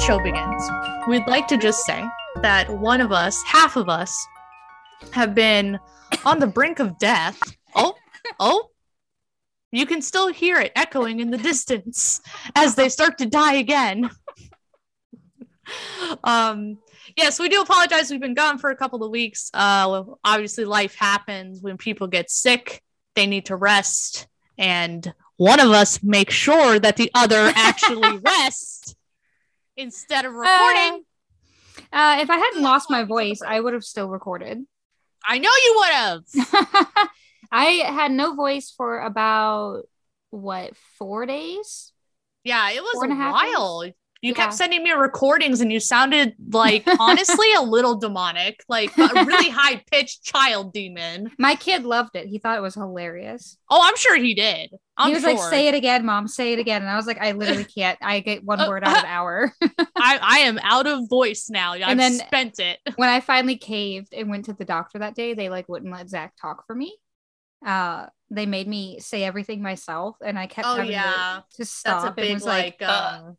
show begins, we'd like to just say that one of us, half of us, have been on the brink of death. Oh, oh. You can still hear it echoing in the distance as they start to die again. um, yes, we do apologize. We've been gone for a couple of weeks. Uh, obviously, life happens when people get sick, they need to rest. And one of us makes sure that the other actually rests instead of recording. Uh, uh, if I hadn't lost my voice, I would have still recorded. I know you would have. I had no voice for about what four days. Yeah, it was a a while. You Yeah. kept sending me recordings and you sounded like honestly a little demonic, like a really high pitched child demon. My kid loved it. He thought it was hilarious. Oh, I'm sure he did. I'm he was sure. like, "Say it again, mom. Say it again." And I was like, "I literally can't. I get one Uh, word out of hour." I, I am out of voice now. I've And then- spent it. when I finally caved and went to the doctor that day, they like wouldn't let Zach talk for me. Uh, they made me say everything myself, and I kept Oh having yeah. to, to That's stop. a and big was like, "Ugh." um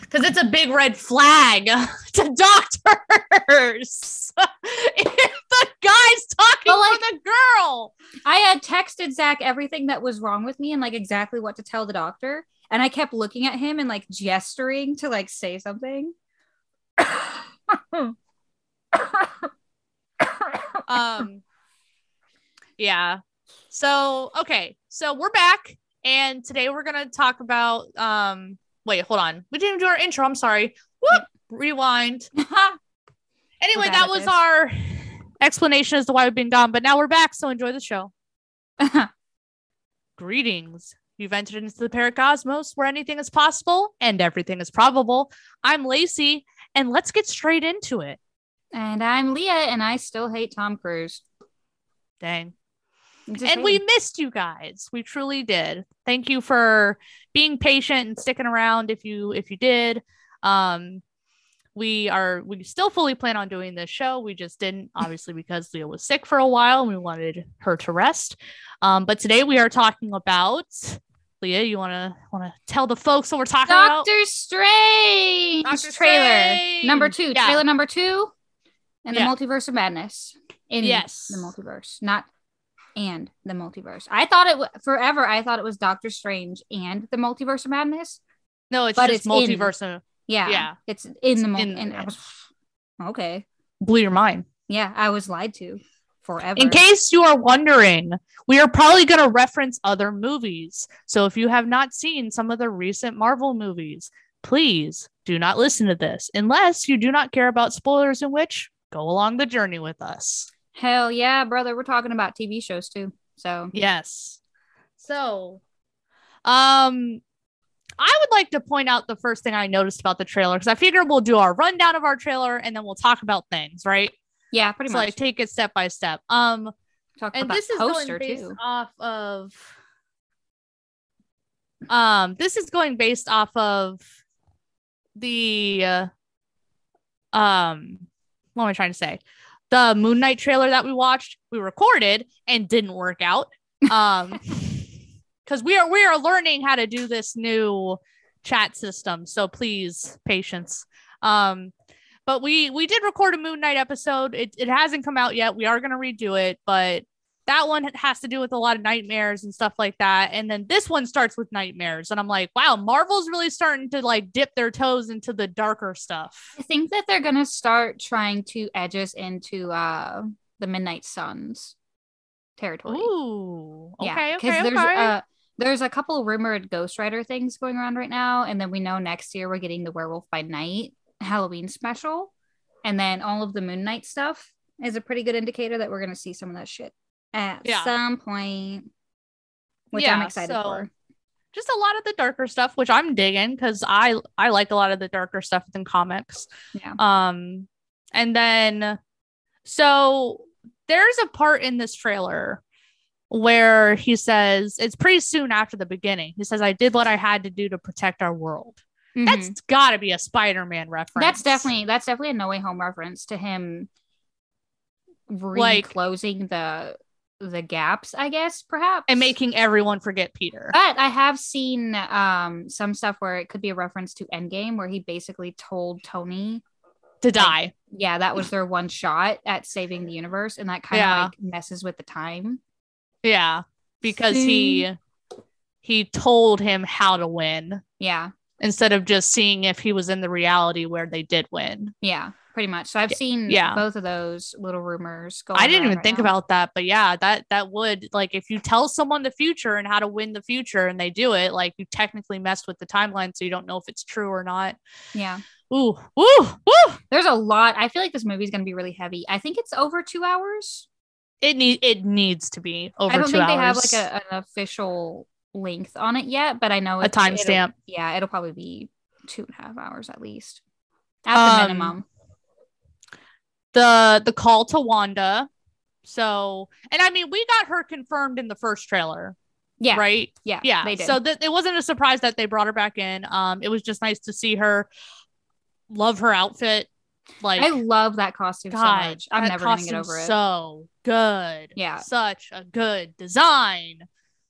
because it's a big red flag to doctors. if the guy's talking But, like- the girl. I had texted Zach everything that was wrong with me and like exactly what to tell the doctor. And I kept looking at him and like gesturing to like say something. um yeah so okay so we're back and today we're gonna talk about um wait hold on. We didn't do our intro. I'm sorry. Whoop, rewind. Anyway that was this. our explanation as to why we've been gone but now we're back so enjoy the show. Greetings. You've entered into the paracosmos where anything is possible and everything is probable. I'm lacey and let's get straight into it. And I'm Leah, and I still hate Tom Cruise. dang and we missed you guys. We truly did. Thank you for being patient and sticking around if you if you did. Um we are we still fully plan on doing this show. We just didn't obviously because leah was sick for a while and we wanted her to rest. Um but today we are talking about leah you want to want to tell the folks what we're talking about? Doctor Strange Doctor trailer. Number two, Yeah. trailer number two, and Yeah. the multiverse of madness. In Yes. the multiverse, not and the multiverse. I thought it wa forever. I thought it was Doctor Strange and the multiverse of madness. no it's but just it's in- multiverse of Yeah, Yeah. it's in the mul- in and I was okay. blew your mind Yeah, I was lied to forever. In case you are wondering, we are probably going to reference other movies. So if you have not seen some of the recent Marvel movies, please do not listen to this unless you do not care about spoilers, in which go along the journey with us. Hell yeah, brother. We're talking about TV shows too. So Yes. So, um, I would like to point out the first thing I noticed about the trailer because I figure we'll do our rundown of our trailer and then we'll talk about things, right? yeah, pretty so much. like take it step by step. Um, Talk and about this is poster going based too. off of um this is going based off of the uh, um what am i trying to say the moon knight trailer that we watched we recorded and didn't work out. Um because we are we are learning how to do this new chat system. So please patience. Um but we we did record a moon knight episode. It, it hasn't come out yet. We are going to redo it but that one has to do with a lot of nightmares and stuff like that. And then this one starts with nightmares. And i'm like wow marvel's really starting to like dip their toes into the darker stuff. I think that they're gonna start trying to edge us into uh the Midnight Suns territory. ooh. Okay yeah, okay there's okay. uh there's a couple rumored Ghost Rider things going around right now, and then we know next year we're getting the Werewolf by Night Halloween special, and then all of the Moon Knight stuff is a pretty good indicator that we're gonna see some of that shit at Yeah. some point, which I'm excited so- for. just a lot of the darker stuff which i'm digging because i i like a lot of the darker stuff in comics Yeah. um and then so there's a part in this trailer where he says it's pretty soon after the beginning he says i did what i had to do to protect our world Mhm. that's gotta be a spider-man reference that's definitely that's definitely a No Way Home reference to him Like- reclosing the the gaps, I guess, perhaps. and making everyone forget Peter. But I have seen um some stuff where it could be a reference to Endgame, where he basically told Tony, to die. yeah, that was their one shot at saving the universe, and that kind of Yeah. like messes with the time. Yeah, because he he told him how to win Yeah, instead of just seeing if he was in the reality where they did win. yeah, pretty much. So I've seen yeah. both of those little rumors going. I didn't even right think now. about that, but yeah, that that would like if you tell someone the future and how to win the future and they do it, like you technically messed with the timeline, so you don't know if it's true or not. Yeah, Ooh, woo, woo! there's a lot. I feel like this movie is going to be really heavy. I think it's over two hours. It need it needs to be over I don't think hours. they have like a, an official length on it yet, but I know A timestamp. Yeah, it'll probably be two and a half hours at least, at the Um, minimum. The the call to Wanda. So, and I mean, we got her confirmed in the first trailer, Yeah, right? yeah, Yeah. So th- it wasn't a surprise that they brought her back in. Um, it was just nice to see her. Love her outfit. Like I love that costume so much. I'm never gonna get over it. So good. Yeah. Such a good design.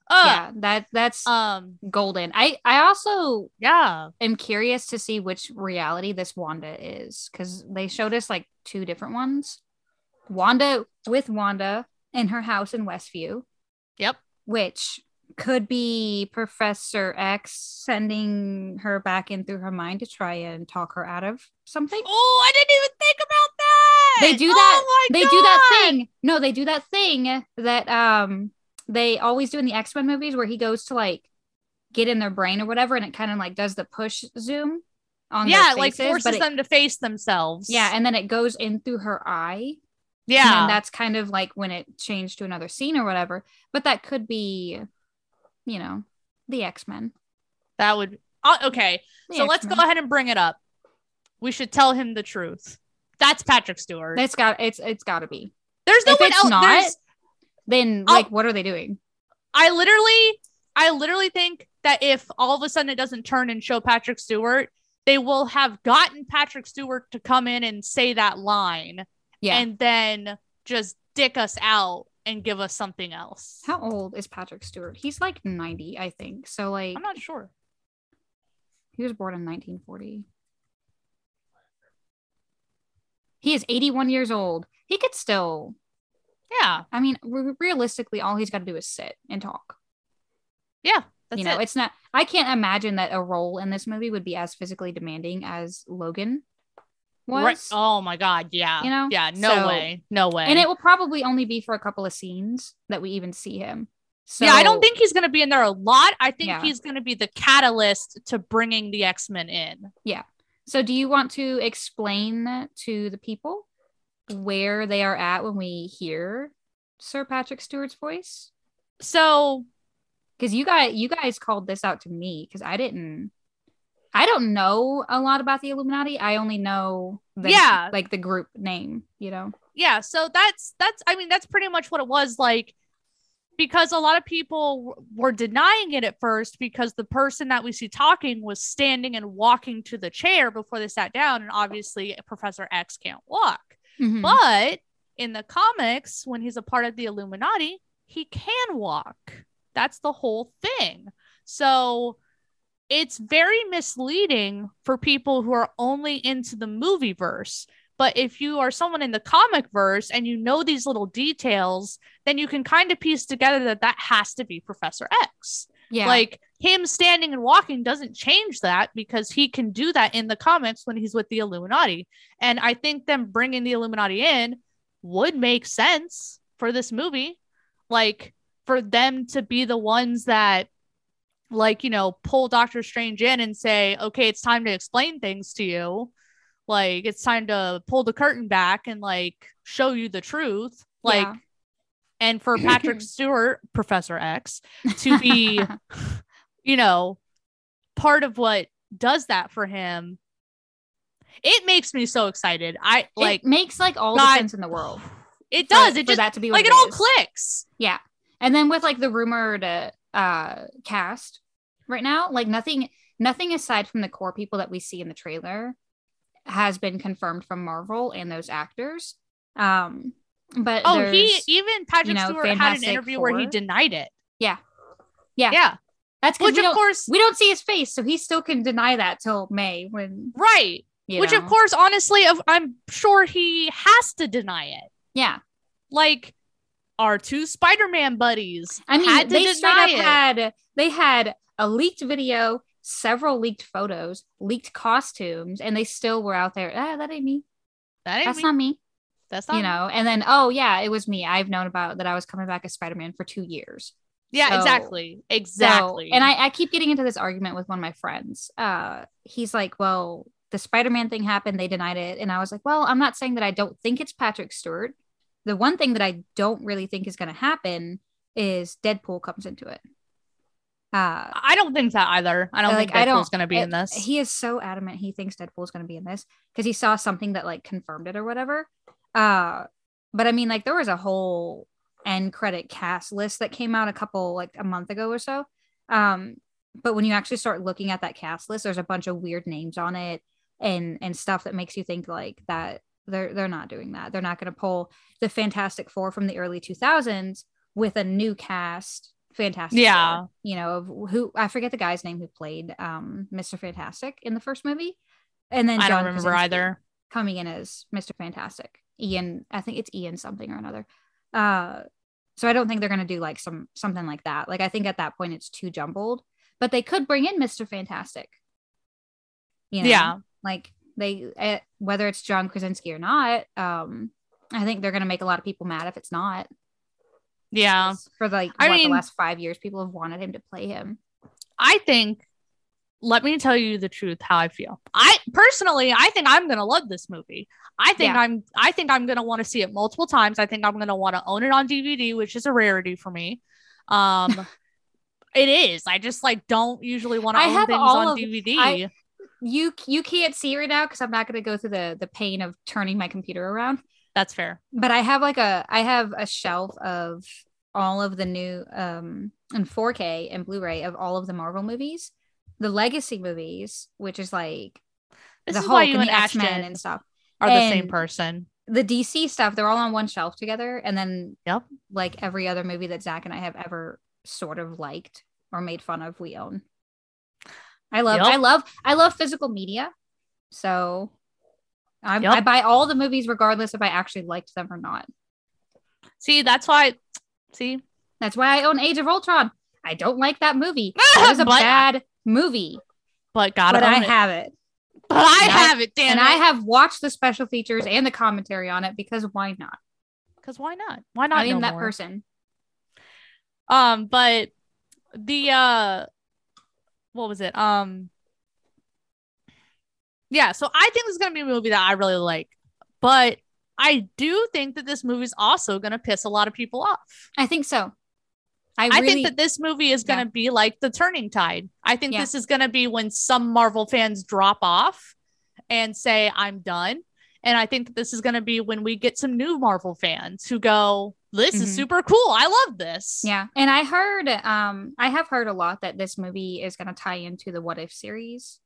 Uh, yeah, that that's Um. golden. I I also Yeah. am curious to see which reality this Wanda is because they showed us like two different ones. Wanda with Wanda in her house in Westview, Yep. which could be Professor X sending her back in through her mind to try and talk her out of something. Oh, I didn't even think about that. They do Oh that- my they do that thing. No, they do that thing that um they always do in the X-Men movies where he goes to like get in their brain or whatever and it kind of like does the push zoom on Yeah, it, like forces it- them to face themselves. yeah, and then it goes in through her eye. yeah. And that's kind of like when it changed to another scene or whatever. But that could be, you know, the X-Men. that would. Uh, okay. The So let's go ahead and bring it up. We should tell him the truth. That's Patrick Stewart. It's got it's it's got to be. There's no if one it's else. not- Then like, what are they doing? I literally, I literally think that if all of a sudden it doesn't turn and show Patrick Stewart, they will have gotten Patrick Stewart to come in and say that line, Yeah. and then just dick us out and give us something else. How old is Patrick Stewart? He's like 90, I think. So like I'm not sure. he was born in 1940. He is 81 years old. He could still, Yeah, I mean, re- realistically, all he's got to do is sit and talk. yeah. That's you know, it. it's not, I can't imagine that a role in this movie would be as physically demanding as Logan was. Right. Oh my god. Yeah. You know? Yeah. No So- way. No way. And it will probably only be for a couple of scenes that we even see him. So, yeah, I don't think he's going to be in there a lot. I think Yeah. he's going to be the catalyst to bringing the X Men in. Yeah. So, do you want to explain to the people where they are at when we hear Sir Patrick Stewart's voice? So Because you guys, you guys called this out to me because I didn't. I don't know a lot about the Illuminati. I only know the, Yeah. like the group name. You know. yeah so that's that's i mean that's pretty much what it was like because a lot of people were denying it at first because the person that we see talking was standing and walking to the chair before they sat down and obviously professor x can't walk Mhm. but in the comics when he's a part of the illuminati he can walk that's the whole thing so it's very misleading for people who are only into the movie verse but if you are someone in the comic verse and you know these little details then you can kind of piece together that that has to be professor x yeah. like him standing and walking doesn't change that because he can do that in the comics when he's with the Illuminati. And I think them bringing the Illuminati in would make sense for this movie. Like for them to be the ones that like, you know, pull Doctor Strange in and say, "Okay, it's time to explain things to you." Like it's time to pull the curtain back and like show you the truth. Like Yeah. and for Patrick Stewart, Professor X, to be you know, part of what does that for him, it makes me so excited. I like it makes like all God- the sense in the world. it for- does. It for just that to be like it all clicks. Yeah. And then with like the rumored uh, cast right now, like nothing nothing aside from the core people that we see in the trailer has been confirmed from Marvel and those actors. Um But Oh, he even Patrick know, Stewart had an interview where he denied it. Yeah. Yeah. Yeah. that's Which of course we don't see his face, so he still can deny that till May when right. you Which of course, honestly, I'm sure he has to deny it. yeah. Like our two Spider-Man buddies I mean, they straight up it. had they had a leaked video, several leaked photos, leaked costumes, and they still were out there. Ah, that ain't me. that ain't That's me. not me. That's not you me. know. And then, oh yeah, it was me. I've known about that. I was coming back as Spider Man for two years. Yeah, So- exactly. So- Exactly. and I, I keep getting into this argument with one of my friends. Uh, he's like, well, the Spider Man thing happened. They denied it, and I was like, well, I'm not saying that I don't think it's Patrick Stewart. The one thing that I don't really think is going to happen is Deadpool comes into it. Uh, I don't think that either. I don't Like, think Deadpool's going to be in this. He is so adamant he thinks Deadpool is going to be in this because he saw something that like confirmed it or whatever. Uh, but I mean, like there was a whole end credit cast list that came out a couple like a month ago or so. Um, but when you actually start looking at that cast list, there's a bunch of weird names on it and and stuff that makes you think like that they're they're not doing that. They're not going to pull the Fantastic Four from the early 2000s with a new cast. Fantastic. Yeah. Four, you know of who I forget the guy's name who played um Mr. Fantastic in the first movie, and then I John don't remember Krasinski either. coming in as Mr. Fantastic. Ian, I think it's Ian something or another. Uh, so I don't think they're gonna do like some something like that. Like I think at that point it's too jumbled, but they could bring in Mr. Fantastic. You know, Yeah. like they eh, whether it's John Krasinski or not. Um, I think they're gonna make a lot of people mad if it's not. Yeah. For like I what the mean- last five years, people have wanted him to play him. I think let me tell you the truth how I feel. I personally I think I'm going to love this movie. I think Yeah. I'm I think I'm going to want to see it multiple times. I think I'm going to want to own it on DVD, which is a rarity for me. Um it is. I just like don't usually want to own have things on of- DVD. I- You you can't see right now because I'm not gonna go through the the pain of turning my computer around. That's fair. but I have like a I have a shelf of all of the new um in 4K and Blu-ray of all of the Marvel movies, the legacy movies, which is like This the is Hulk why you and and the X-Men and stuff. are the same person. The DC stuff, they're all on one shelf together, and then Yep. like every other movie that Zach and I have ever sort of liked or made fun of, we own. I love, Yep. I love, I love physical media, so I, Yep. I buy all the movies regardless if I actually liked them or not. See, that's why see That's why I own Age of Ultron. I don't like that movie. It was a But- bad movie, but gotta but I it. have it. but I and I- have it, damn and it. I have watched the special features and the commentary on it because why not? Because why not? Why not? I am know that more? person. Um, but the uh what was it? Um yeah, so I think this is gonna be a movie that I really like, but I do think that this movie is also gonna piss a lot of people off. I think so. I, I, think that this movie is gonna be like the turning tide. I think Yeah. this is gonna be when some Marvel fans drop off and say, I'm done. And I think that this is gonna be when we get some new Marvel fans who go, This is Mhm. super cool. I love this. yeah. And I heard, um, I have heard a lot that this movie is going to tie into the What If series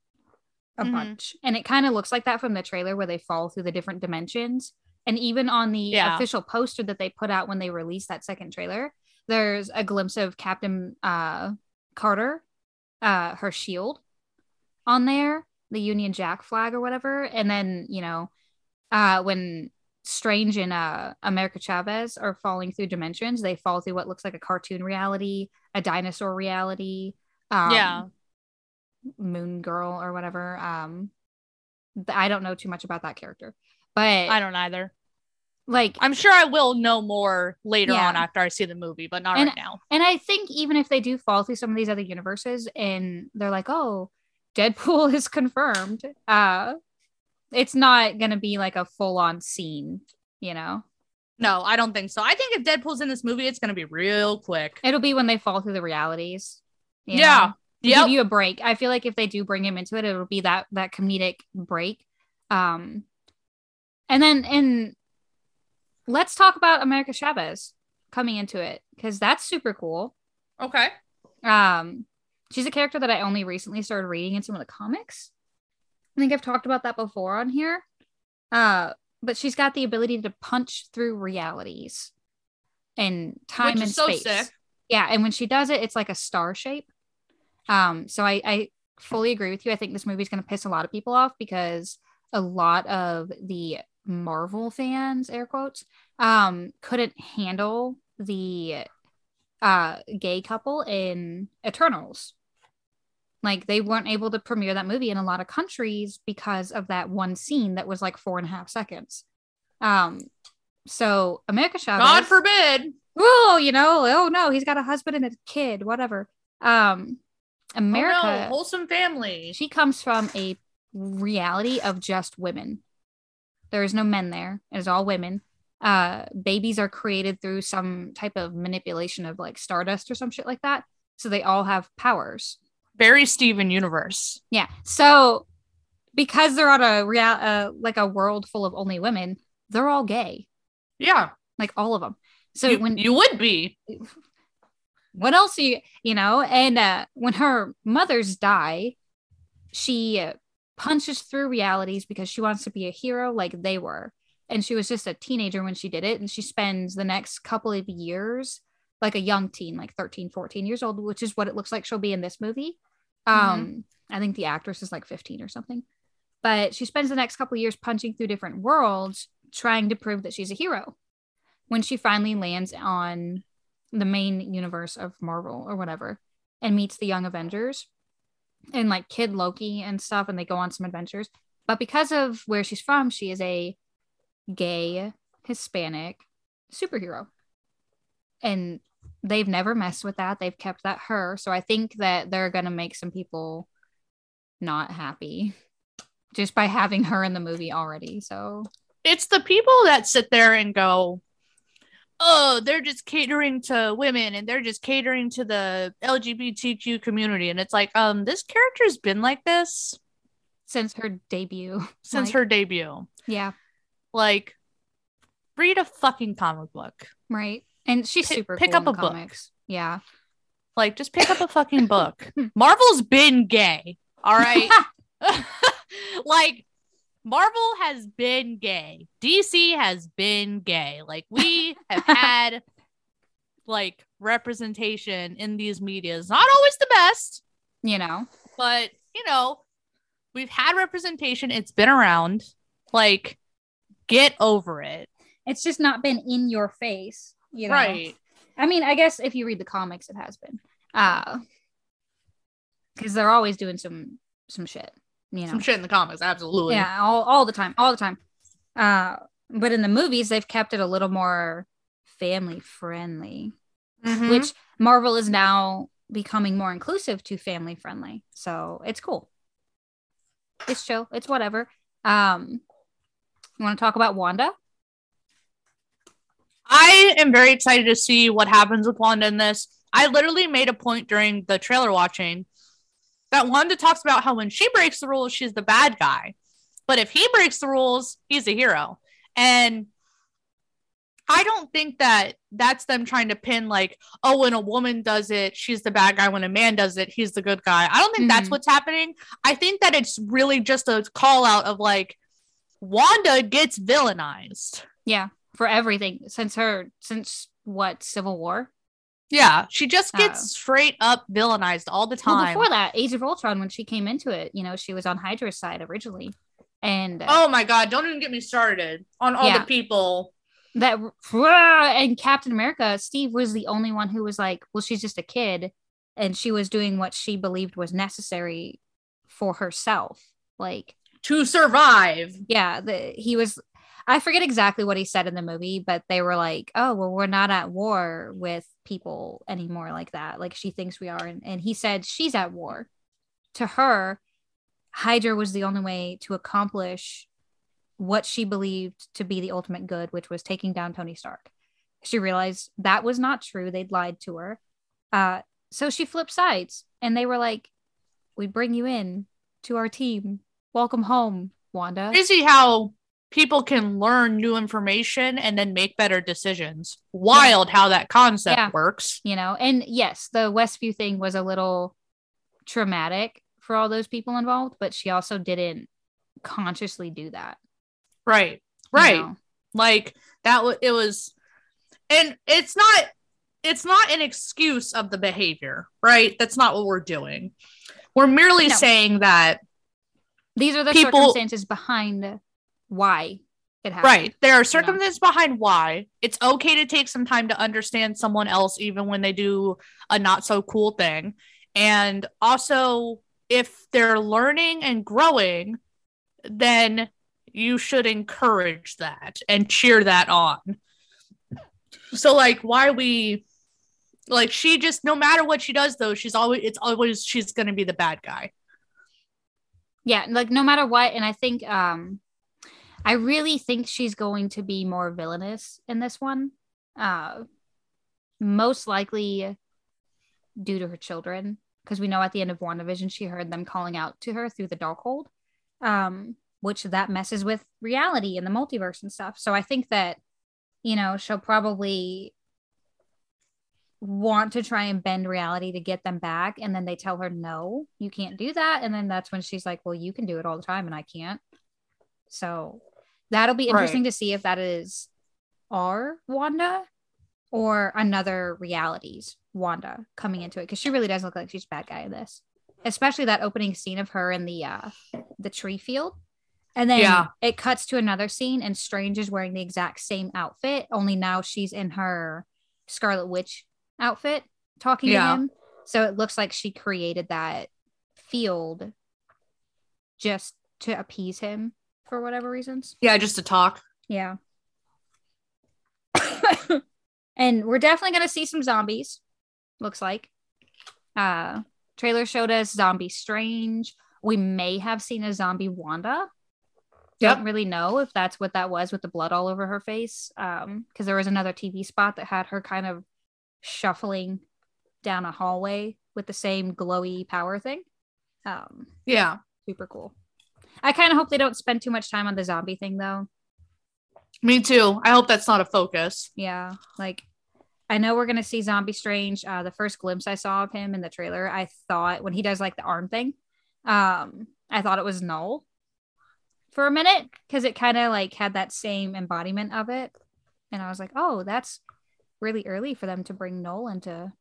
a Mhm. bunch, and it kind of looks like that from the trailer where they fall through the different dimensions. And even on the Yeah. official poster that they put out when they released that second trailer, there's a glimpse of Captain uh, Carter, uh, her shield on there, the Union Jack flag or whatever. And then, you know, uh, when Strange and uh, America Chavez are falling through dimensions, they fall through what looks like a cartoon reality, a dinosaur reality. Um, Yeah. Moon Girl or whatever. Um, I don't know too much about that character, but I don't either. like, I'm sure I will know more later Yeah. on after I see the movie, but not And- right now. and I think even if they do fall through some of these other universes and they're like, oh, Deadpool is confirmed, uh, it's not gonna be like a full on scene, you know. No, I don't think so. I think if Deadpool's in this movie, it's gonna be real quick. It'll be when they fall through the realities. Yeah. Give you a break. I feel like if they do bring him into it, it'll be that that comedic break. Um, and then and let's talk about America Chavez coming into it because that's super cool. Okay. Um, she's a character that I only recently started reading in some of the comics. I think I've talked about that before on here. Uh, but she's got the ability to punch through realities and time Which and is so space. sick. Yeah, and when she does it, it's like a star shape. Um, so I, I fully agree with you. I think this movie's going to piss a lot of people off because a lot of the Marvel fans, air quotes, um, couldn't handle the uh gay couple in Eternals. Like they weren't able to premiere that movie in a lot of countries because of that one scene that was like four and a half seconds. Um, so America Chavez. God forbid. oh, you know, oh no, he's got a husband and a kid, whatever. Um, America, Oh, no. Wholesome family. she comes from a reality of just women. There is no men there. It is all women. Uh, babies are created through some type of manipulation of like stardust or some shit like that. So they all have powers. Very Steven universe. Yeah. So because they're on a real, uh, like a world full of only women, they're all gay, Yeah. like all of them. So you, when you would be. what else are you you know and uh when her mothers die she uh, punches through realities because she wants to be a hero like they were and she was just a teenager when she did it and she spends the next couple of years like a young teen like 13 14 years old which is what it looks like she'll be in this movie um i think the actress is like 15 or something but she spends the next couple years punching through different worlds trying to prove that she's a hero when she finally lands on the main universe of Marvel or whatever and meets the young Avengers and like Kid Loki and stuff and they go on some adventures. But because of where she's from, she is a gay Hispanic superhero. And they've never messed with that. They've kept that her. So I think that they're going to make some people not happy just by having her in the movie already. So It's the people that sit there and go, oh, they're just catering to women and they're just catering to the LGBTQ community. And it's like, um, this character's been like this since her debut, since Like- her debut. yeah, Like, read a fucking comic book. right. And she's Pick- super pick cool up a the book. Yeah. Like, just pick up a fucking book. Hmm. Marvel's been gay. All right. like, Marvel has been gay. DC has been gay. Like, we have had like representation in these medias. Not always the best, you know, but you know, we've had representation. It's been around. Like, get over it. it's just not been in your face, you know. Right. I mean, I guess if you read the comics, it has been. Uh because they're always doing some some shit, you know. Some shit in the comics. Absolutely. Yeah, all, all the time, all the time. Uh, but in the movies, they've kept it a little more family friendly, Mhm. which Marvel is now becoming more inclusive to family friendly. So it's cool. It's chill. It's whatever. Um, you want to talk about Wanda? I am very excited to see what happens with Wanda in this. I literally made a point during the trailer watching that Wanda talks about how when she breaks the rules, she's the bad guy. But if he breaks the rules, he's a hero. And I don't think that that's them trying to pin, like, oh, when a woman does it, she's the bad guy. When a man does it, he's the good guy. I don't think that's Mhm. what's happening. I think that it's really just a call out of like, Wanda gets villainized. Yeah, for everything since her since what Civil War. Yeah, she just gets Oh. straight up villainized all the Well, time. before that, Age of Ultron, when she came into it, you know, she was on Hydra's side originally, and uh, oh my god, don't even get me started on all Yeah. the people. that and Captain America, Steve was the only one who was like, well, she's just a kid, and she was doing what she believed was necessary for herself. Like, To survive. yeah, the, he was. I forget exactly what he said in the movie, but they were like, "Oh, well, we're not at war with people anymore like that. Like she thinks we are," and, and he said she's at war. To her, Hydra was the only way to accomplish what she believed to be the ultimate good, which was taking down Tony Stark. She realized that was not true. They'd lied to her. Uh, so she flipped sides, and they were like, "We bring you in to our team. Welcome home, Wanda." Crazy how people can learn new information and then make better decisions. Wild how that concept Yeah. works. you know and yes the westview thing was a little traumatic for all those people involved but she also didn't consciously do that Right. Right. know? Like that was it was and it's not it's not an excuse of the behavior, right? That's not what we're doing. We're merely No. saying that These are the People- circumstances behind why it happened. right, there are circumstances behind why. It's okay to take some time to understand someone else even when they do a not so cool thing. And also if they're learning and growing, then you should encourage that and cheer that on. So like why we like she just no matter what she does though, she's always it's always she's gonna be the bad guy. Yeah, like no matter what, and I think um I really think she's going to be more villainous in this one. Uh most likely due to her children, because we know at the end of WandaVision she heard them calling out to her through the Darkhold. Um, which that messes with reality and the multiverse and stuff. So I think that, you know, she'll probably want to try and bend reality to get them back and then they tell her no you can't do that and then that's when she's like well you can do it all the time and i can't so that'll be Right. interesting to see if that is our wanda or another reality's wanda coming into it because she really does look like she's a bad guy in this especially that opening scene of her in the uh the tree field and then Yeah. it cuts to another scene and strange is wearing the exact same outfit only now she's in her scarlet witch outfit talking Yeah. to him. So it looks like she created that field just to appease him for whatever reasons. Yeah, just to talk. Yeah. and we're definitely going to see some zombies. Looks like. Uh trailer showed us zombie strange. We may have seen a zombie Wanda. Yep. Don't really know if that's what that was with the blood all over her face. Um, because there was another TV spot that had her kind of shuffling down a hallway with the same glowy power thing. Um, Yeah. super cool. I kind of hope they don't spend too much time on the zombie thing though. Me too. I hope that's not a focus. Yeah, like I know we're gonna see Zombie Strange. Uh, the first glimpse I saw of him in the trailer, I thought when he does like the arm thing, um, I thought it was Knull for a minute because it kind of like had that same embodiment of it, and I was like, oh, that's really early for them to bring Knull into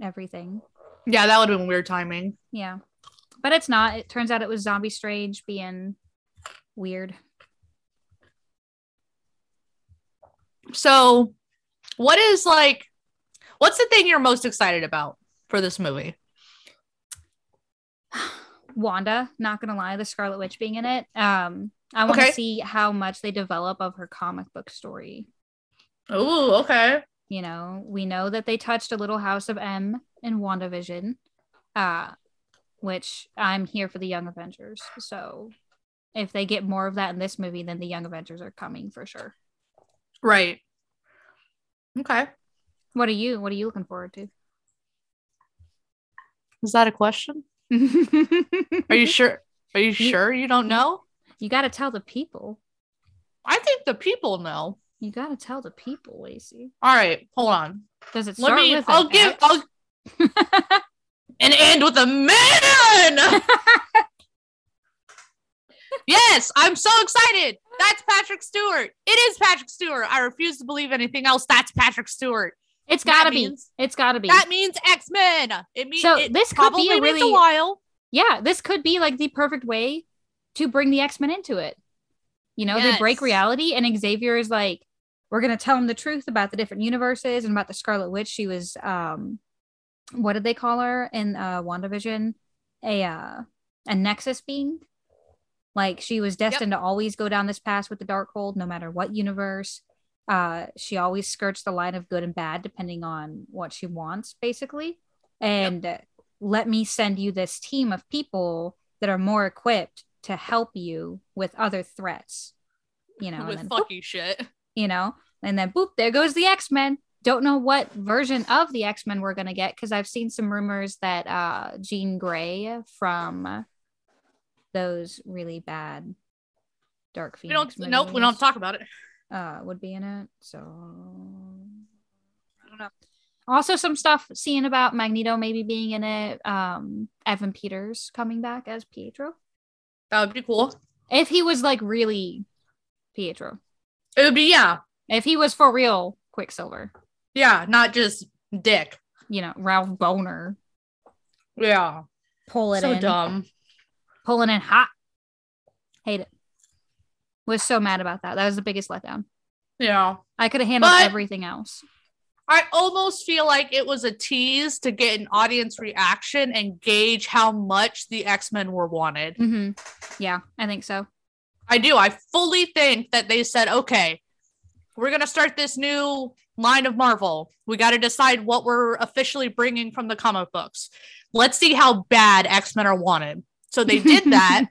everything. Yeah, that would have been weird timing. Yeah, but it's not. It turns out it was Zombie Strange being weird. So, what is like, what's the thing you're most excited about for this movie? Wanda, not gonna lie, the Scarlet Witch being in it. Um, I want to Okay. see how much they develop of her comic book story. Oh, okay. You know, we know that they touched a little House of M in WandaVision, uh, which I'm here for the Young Avengers. So if they get more of that in this movie, then the Young Avengers are coming for sure. Right. Okay. What are you? What are you looking forward to? Is that a question? Are you sure? Are you sure you don't know? You got to tell the people. I think the people know. You got to tell the people, Lacey. All right, hold on. Does it Let start me. with I'll an give. X? I'll and end with a man. yes, I'm so excited. That's Patrick Stewart. It is Patrick Stewart. I refuse to believe anything else. That's Patrick Stewart. It's got to be. means- It's got to be. That means X Men. It means So it this could be a really- a while. yeah, this could be like the perfect way to bring the X Men into it. You know, they break reality, and Xavier is like, we're gonna tell him the truth about the different universes and about the Scarlet Witch. She was, um, what did they call her in uh, WandaVision? A uh, a Nexus being. Like she was destined to always go down this path with the Darkhold, no matter what universe. Uh, she always skirts the line of good and bad depending on what she wants, basically. And let me send you this team of people that are more equipped to help you with other threats. You know, and with then, boop, fucking shit. you know, and then boop, there goes the X Men. Don't know what version of the X Men we're gonna get because I've seen some rumors that uh Jean Grey from those really bad Dark We don't. Nope. We don't talk about it. uh would be in it. So I don't know. Also, some stuff seeing about Magneto maybe being in it. Um, Evan Peters coming back as Pietro. That would be cool. If he was like really Pietro. It would be yeah, If he was for real Quicksilver, yeah, not just Dick. you know, Ralph Bohner Yeah, pull it so in, dumb. pulling in hot. Hate it. Was so mad about that. That was the biggest letdown. Yeah. I could have handled But- everything else. I almost feel like it was a tease to get an audience reaction and gauge how much the X Men were wanted. hmm Yeah, I think so. I do. I fully think that they said, okay, we're going to start this new line of Marvel. We got to decide what we're officially bringing from the comic books. Let's see how bad X Men are wanted. So they did that.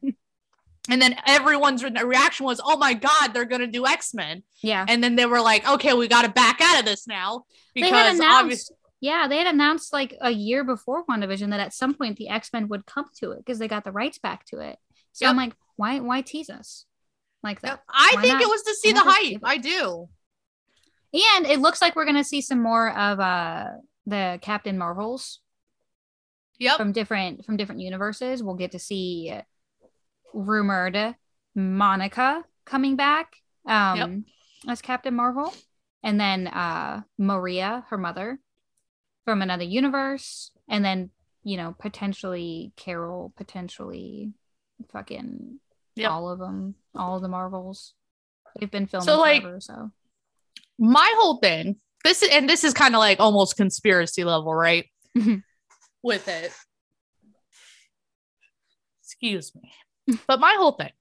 and then everyone's re- reaction was, oh my God, they're going to do X Men. yeah. And then they were like, okay, we got to back out of this now. Because obviously, yeah, they had announced like a year before WandaVision that at some point the X Men would come to it because they got the rights back to it. So I'm like, why, why tease us like that? I Why think not? it was to see Why the hype. I do. And it looks like we're gonna see some more of uh the Captain Marvels Yep. from different from different universes. We'll get to see rumored Monica coming back um as Captain Marvel. And then uh Maria, her mother, from another universe. And then, you know, potentially Carol, potentially fucking Yep. all of them, all of the Marvels. They've been filming So, like, forever, so my whole thing this is and this is kind of like almost conspiracy level right Mhm. with it excuse me but my whole thing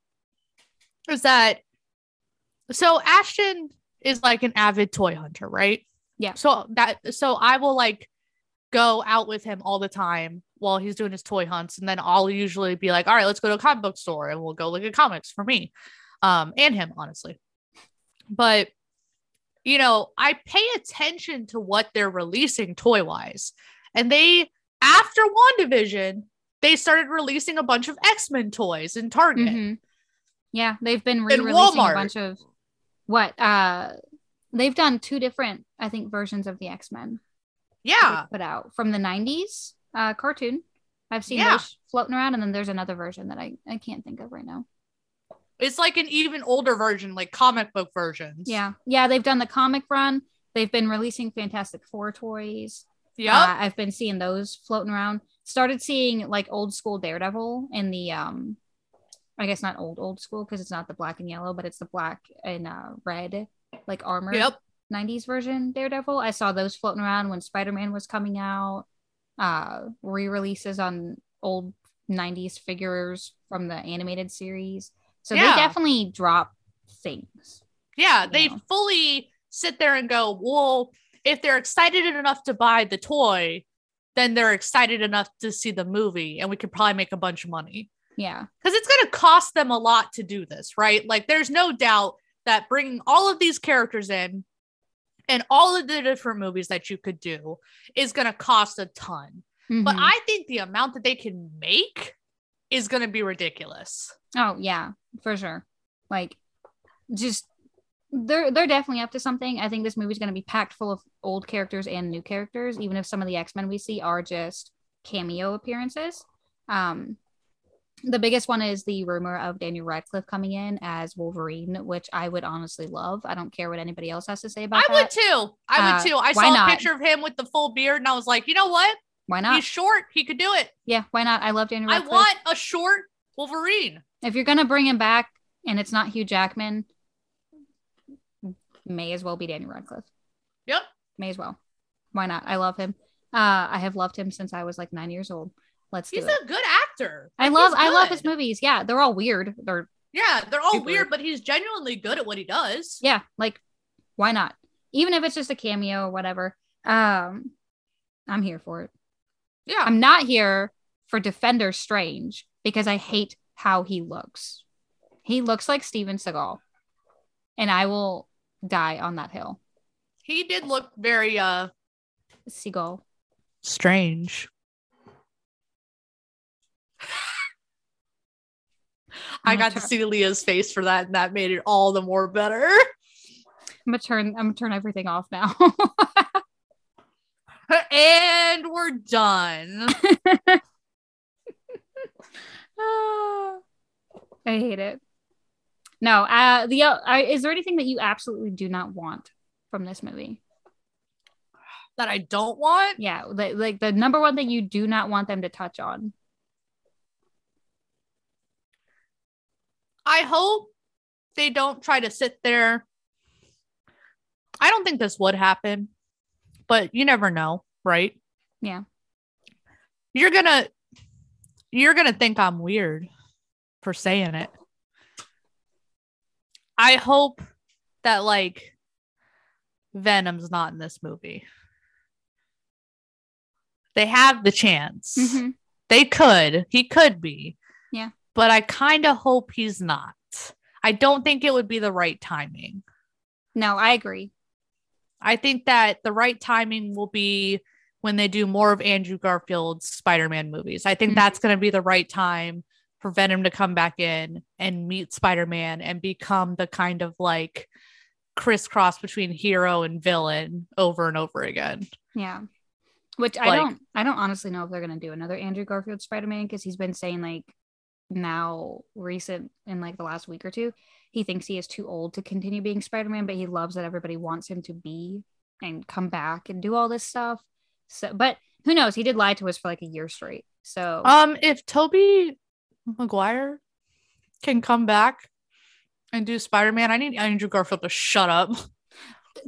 is that so ashton is like an avid toy hunter right Yeah. so that so i will like go out with him all the time while he's doing his toy hunts and then i'll usually be like all right let's go to a comic book store and we'll go look at comics for me um and him honestly but you know, I pay attention to what they're releasing toy wise. And they, after WandaVision, they started releasing a bunch of X Men toys in Target. Mhm. Yeah, they've been re-releasing a bunch of what uh they've done two different I think versions of the X-Men Yeah. put out from the 90s uh cartoon. I've seen Yeah. those floating around and then there's another version that I I can't think of right now. It's like an even older version, like comic book versions. Yeah. Yeah, they've done the comic run. They've been releasing Fantastic Four toys. Yeah. Uh, I've been seeing those floating around. Started seeing like old school Daredevil in the um I guess not old old school because it's not the black and yellow, but it's the black and uh red like armor yep. 90s version Daredevil. I saw those floating around when Spider-Man was coming out. Uh re-releases on old 90s figures from the animated series. So Yeah. they definitely drop things. Yeah. They know. fully sit there and go, well, if they're excited enough to buy the toy, then they're excited enough to see the movie and we could probably make a bunch of money. Yeah. because it's going to cost them a lot to do this, right? Like, there's no doubt that bringing all of these characters in and all of the different movies that you could do is going to cost a ton. But Mhm. I think the amount that they can make is going to be ridiculous. Oh yeah, for sure. Like just they're they're definitely up to something. I think this movie's going to be packed full of old characters and new characters, even if some of the X-Men we see are just cameo appearances. Um the biggest one is the rumor of Daniel Radcliffe coming in as Wolverine, which I would honestly love. I don't care what anybody else has to say about I that. would too. I would Uh, too. I saw not? a picture of him with the full beard and I was like, you know what? Why not? He's short. He could do it. yeah, why not? I love Daniel Radcliffe. I want a short Wolverine. if you're gonna bring him back and it's not Hugh Jackman, may as well be Daniel Radcliffe. Yep. May as well. Why not? I love him. Uh, I have loved him since I was like nine years old. Let's do He's it. a good actor. I Like, love I love his movies. Yeah, they're all weird. They're Yeah, they're all Super. weird, but he's genuinely good at what he does. yeah, like why not? Even if it's just a cameo or whatever. Um, I'm here for it. Yeah. I'm not here for Defender Strange because I hate how he looks. He looks like Steven Seagal, and I will die on that hill. he did look very uh Seagal. strange. I got gonna see Leah's face for that, and that made it all the more better. I'm gonna turn. I'm gonna turn everything off now. and we're done. I hate it. No. Uh, the uh, is there anything that you absolutely do not want from this movie? That I don't want. Yeah, the, like the number one thing you do not want them to touch on. I hope they don't try to sit there. I don't think this would happen, but you never know, right? Yeah. You're gonna you're gonna think I'm weird for saying it. I hope that like Venom's not in this movie. They have the chance. Mhm. They could. He could be. Yeah. But I kind of hope he's not. I don't think it would be the right timing. No, I agree. I think that the right timing will be when they do more of Andrew Garfield's Spider-Man movies. I think Mhm. that's going to be the right time for Venom to come back in and meet Spider-Man and become the kind of like crisscross between hero and villain over and over again. Yeah. Which I Like- don't I don't honestly know if they're gonna do another Andrew Garfield Spider-Man because he's been saying like now recent in like the last week or two, he thinks he is too old to continue being Spider-Man, but he loves that everybody wants him to be and come back and do all this stuff. So but who knows? He did lie to us for like a year straight. So Um if Tobey Maguire can come back and do Spider-Man, I need Andrew Garfield to shut up.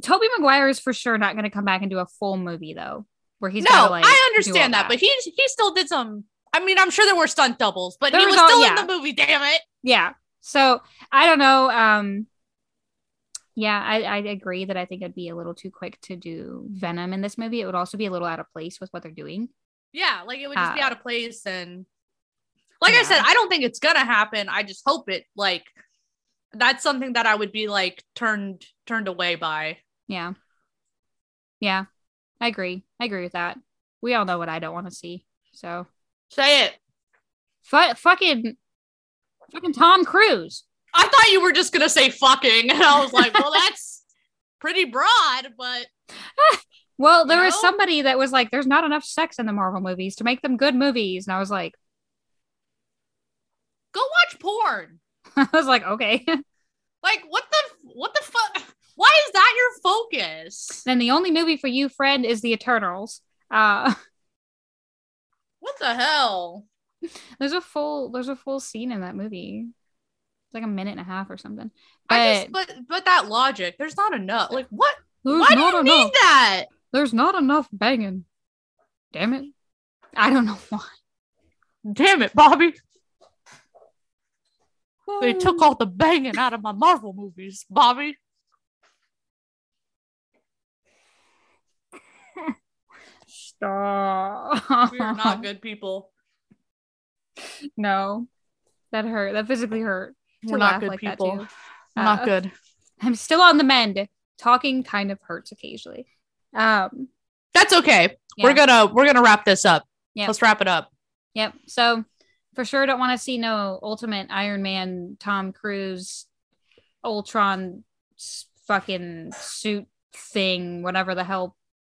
Tobey Maguire is for sure not gonna come back and do a full movie though, where he's no, like, I understand that, but he he still did some. I mean, I'm sure there were stunt doubles, but There he was was all- still yeah. in the movie. Damn it! yeah so i don't know um yeah I, I agree that i think it'd be a little too quick to do venom in this movie it would also be a little out of place with what they're doing Yeah, like it would just be Uh, out of place, and like I said, I don't think it's gonna happen. I just hope it. Like that's something that I would be like turned turned away by. yeah yeah i agree i agree with that we all know what i don't want to see so Say it. fu- fucking fucking tom cruise I thought you were just gonna say fucking, and I was like, well, that's pretty broad, but well there You was know? somebody that was like there's not enough sex in the marvel movies to make them good movies and i was like go watch porn. i was like okay Like what the what the fuck? Why is that your focus? then the only movie for you friend is the eternals uh What the hell? There's a full there's a full scene in that movie. It's like a minute and a half or something. I But just but but that logic, there's not enough. Like what? Why do you enough. need that? There's not enough banging. Damn it. I don't know why. Damn it, Bobby. They took all the banging out of my Marvel movies, Bobby. Stop. We are not good people. No. That hurt. That physically hurt. We're not good like people. We're not Uh, good. I'm still on the mend. Talking kind of hurts occasionally. Um That's okay. yeah. We're gonna we're gonna wrap this up. Yeah. Let's wrap it up. Yep. So for sure don't want to see no ultimate Iron Man Tom Cruise Ultron fucking suit thing, whatever the hell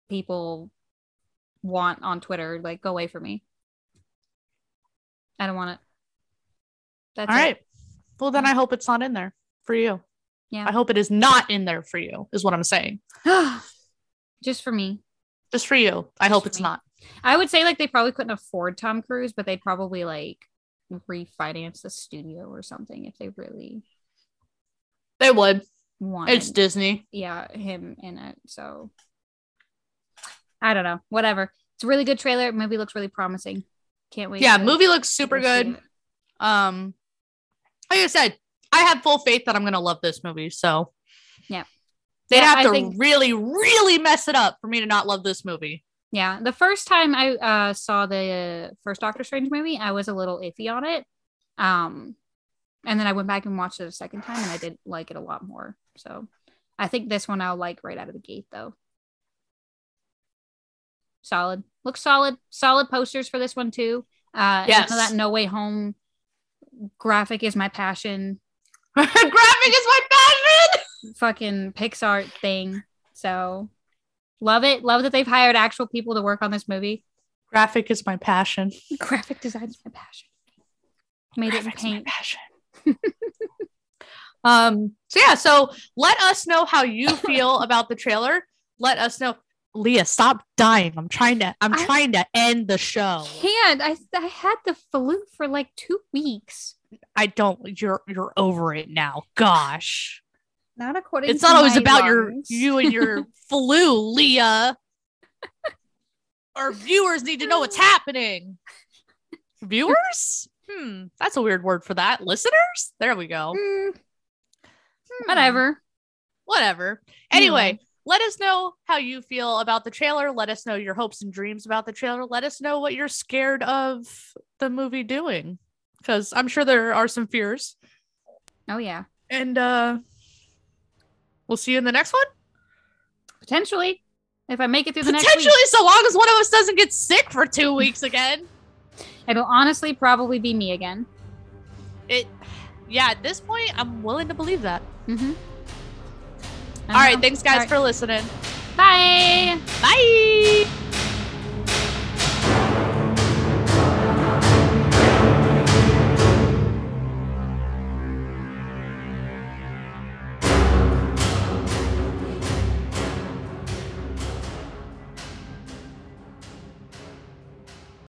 people want on Twitter. Like go away from me. I don't want it. That's All it. right. Well then I hope it's not in there for you. Yeah. I hope it is not in there for you, is what I'm saying. Just for me. Just for you. I hope it's me. not. I would say like they probably couldn't afford Tom Cruise, but they'd probably like refinance the studio or something if they really They would. wanted. It's Disney. yeah, him in it. So I don't know. Whatever. It's a really good trailer. Movie looks really promising. Can't wait. Yeah, movie looks super good. Um, like I said, I have full faith that I'm gonna love this movie. So Yeah. they'd Yeah, have I to think- really, really mess it up for me to not love this movie. Yeah, the first time I uh, saw the first Doctor Strange movie, I was a little iffy on it. Um, and then I went back and watched it a second time, and I did like it a lot more. So I think this one I'll like right out of the gate, though. Solid, looks solid. Solid posters for this one too. Uh, Yes. that No Way Home graphic is my passion. Graphic is my passion. Fucking Pixar thing. So love it. Love that they've hired actual people to work on this movie. Graphic is my passion. Graphic design is my passion. Made it in Graphic's my paint. passion. Um, so yeah, so let us know how you feel about the trailer. Let us know. Leah, stop dying. I'm trying to I'm I- trying to end the show. Can't. I I had the flu for like two weeks. I don't you're you're over it now. Gosh. Not according. It's not always about your you and your flu, Leah. Our viewers need to know what's happening. Viewers? Hmm, that's a weird word for that. Listeners? There we go. Mm, Hmm. whatever. Whatever. Anyway, let us know how you feel about the trailer. Let us know your hopes and dreams about the trailer. Let us know what you're scared of the movie doing. Because I'm sure there are some fears. Oh yeah, And uh we'll see you in the next one. potentially. If I make it through the next Potentially, so long as one of us doesn't get sick for two weeks again. it'll honestly probably be me again. It, yeah. At this point, I'm willing to believe that. Mm-hmm. All right, Thanks, guys, for listening. Bye. Bye.